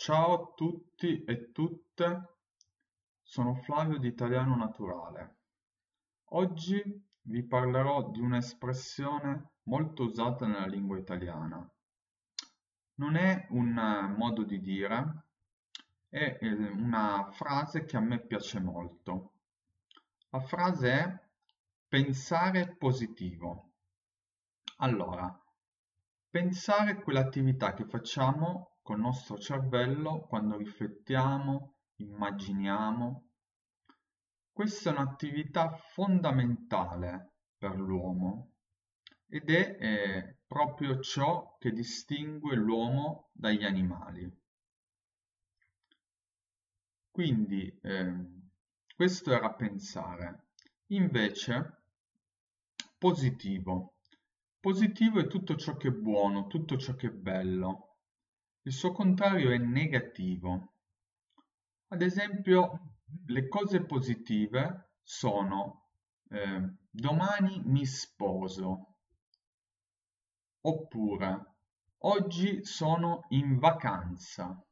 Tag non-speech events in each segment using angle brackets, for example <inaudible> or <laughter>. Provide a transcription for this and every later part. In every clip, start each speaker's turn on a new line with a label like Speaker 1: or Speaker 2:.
Speaker 1: Ciao a tutti e tutte, sono Flavio di Italiano Naturale. Oggi vi parlerò di un'espressione molto usata nella lingua italiana. Non è un modo di dire, è eh, una frase che a me piace molto. La frase è pensare positivo. Allora, pensare quell'attività che facciamo col nostro cervello quando riflettiamo, immaginiamo. Questa è un'attività fondamentale per l'uomo ed è eh, proprio ciò che distingue l'uomo dagli animali. Quindi eh, questo era pensare. Invece, positivo. Positivo è tutto ciò che è buono, tutto ciò che è bello. Il suo contrario è negativo. Ad esempio, le cose positive sono eh, domani mi sposo. Oppure oggi sono in vacanza.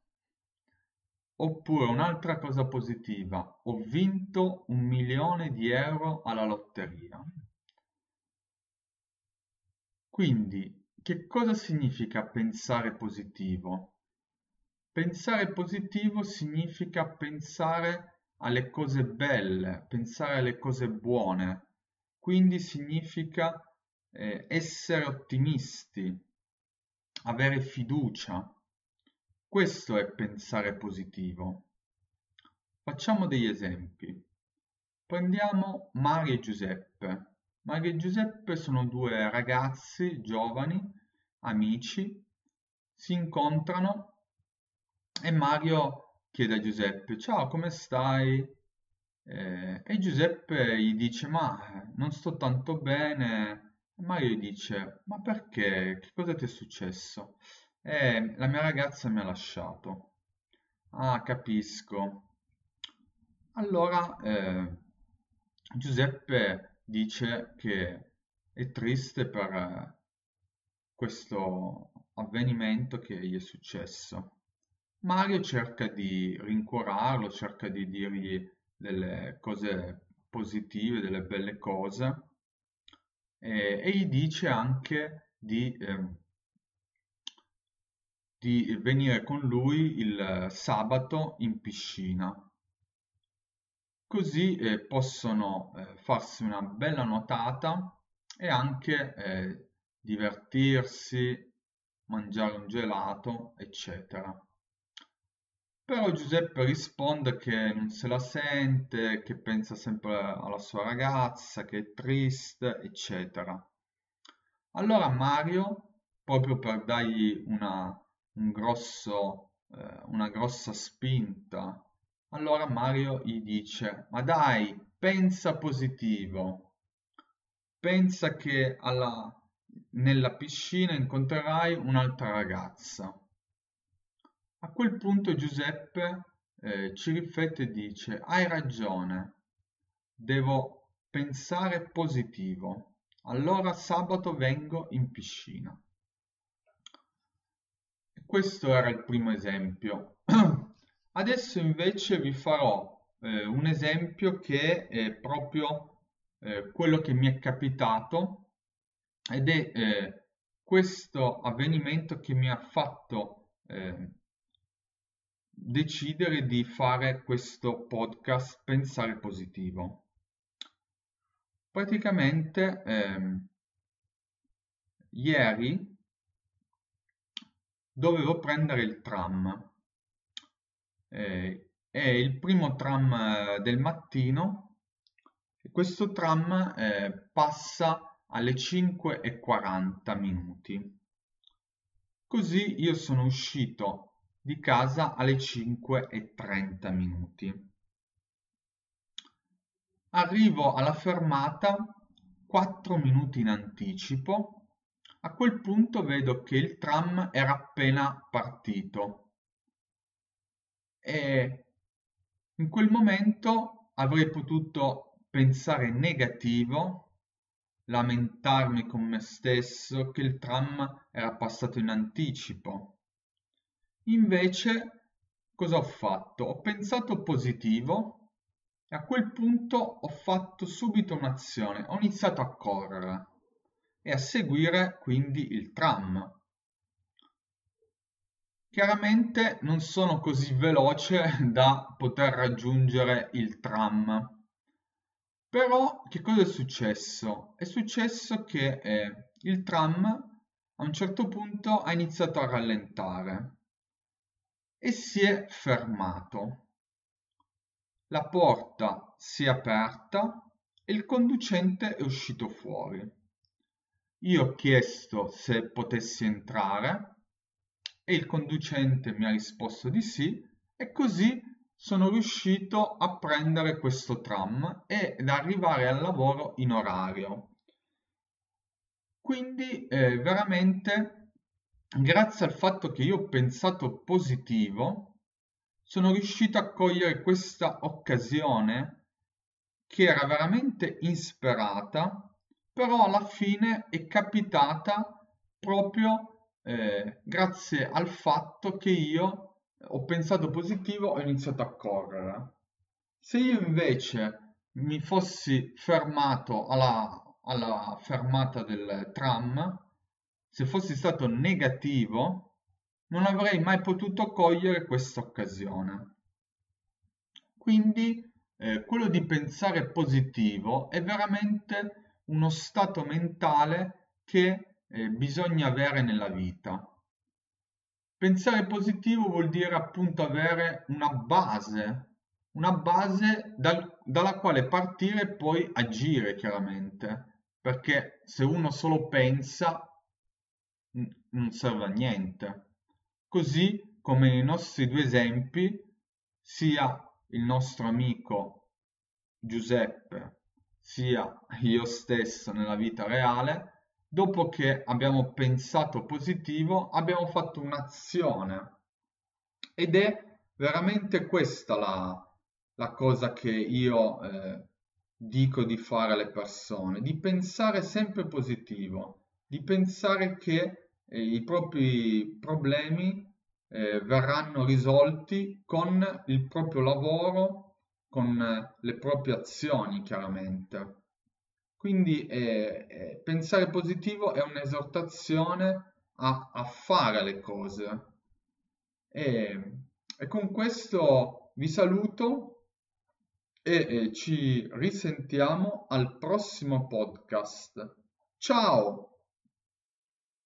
Speaker 1: Oppure un'altra cosa positiva ho vinto un milione di euro alla lotteria. Quindi che cosa significa pensare positivo? Pensare positivo significa pensare alle cose belle, pensare alle cose buone, quindi significa eh, essere ottimisti, avere fiducia. Questo è pensare positivo. Facciamo degli esempi. Prendiamo Mario e Giuseppe. Mario e Giuseppe sono due ragazzi giovani, amici, si incontrano e Mario chiede a Giuseppe, ciao, come stai? Eh, e Giuseppe gli dice, ma non sto tanto bene. E Mario gli dice, ma perché? Che cosa ti è successo? Eh, la mia ragazza mi ha lasciato. Ah, capisco. Allora eh, Giuseppe dice che è triste per questo avvenimento che gli è successo. Mario cerca di rincuorarlo, cerca di dirgli delle cose positive, delle belle cose e, e gli dice anche di, eh, di venire con lui il sabato in piscina così eh, possono eh, farsi una bella nuotata e anche eh, divertirsi, mangiare un gelato, eccetera. Però Giuseppe risponde che non se la sente, che pensa sempre alla sua ragazza, che è triste, eccetera. Allora Mario, proprio per dargli una, un grosso, eh, una grossa spinta allora Mario gli dice, ma dai, pensa positivo, pensa che alla, nella piscina incontrerai un'altra ragazza. A quel punto Giuseppe eh, ci riflette e dice, hai ragione, devo pensare positivo, allora sabato vengo in piscina. questo era il primo esempio. <clears throat> Adesso invece vi farò eh, un esempio che è proprio eh, quello che mi è capitato ed è eh, questo avvenimento che mi ha fatto eh, decidere di fare questo podcast Pensare Positivo. Praticamente ehm, ieri dovevo prendere il tram eh, è il primo tram eh, del mattino questo tram eh, passa alle 5.40 minuti. Così io sono uscito di casa alle 5.30 minuti. Arrivo alla fermata 4 minuti in anticipo. A quel punto vedo che il tram era appena partito e in quel momento avrei potuto pensare negativo, lamentarmi con me stesso che il tram era passato in anticipo. Invece cosa ho fatto? Ho pensato positivo e a quel punto ho fatto subito un'azione, ho iniziato a correre e a seguire quindi il tram. Chiaramente non sono così veloce <laughs> da poter raggiungere il tram. Però che cosa è successo? È successo che eh, il tram a un certo punto ha iniziato a rallentare e si è fermato. La porta si è aperta e il conducente è uscito fuori. Io ho chiesto se potessi entrare e il conducente mi ha risposto di sì e così sono riuscito a prendere questo tram ed arrivare al lavoro in orario. Quindi eh, veramente grazie al fatto che io ho pensato positivo sono riuscito a cogliere questa occasione che era veramente insperata però alla fine è capitata proprio eh, grazie al fatto che io ho pensato positivo ho iniziato a correre. Se io invece mi fossi fermato alla, alla fermata del tram, se fossi stato negativo, non avrei mai potuto cogliere questa occasione. Quindi eh, quello di pensare positivo è veramente uno stato mentale che eh, bisogna avere nella vita. Pensare positivo vuol dire appunto avere una base, una base dal, dalla quale partire e poi agire chiaramente, perché se uno solo pensa non serve a niente. Così come nei nostri due esempi, sia il nostro amico Giuseppe, sia io stesso nella vita reale, dopo che abbiamo pensato positivo, abbiamo fatto un'azione. Ed è veramente questa la, la cosa che io eh, dico di fare alle persone, di pensare sempre positivo, di pensare che eh, i propri problemi eh, verranno risolti con il proprio lavoro, con eh, le proprie azioni chiaramente. Quindi eh, eh, pensare positivo è un'esortazione a, a, fare le cose. E, e, con questo vi saluto e, e ci risentiamo al prossimo podcast. Ciao!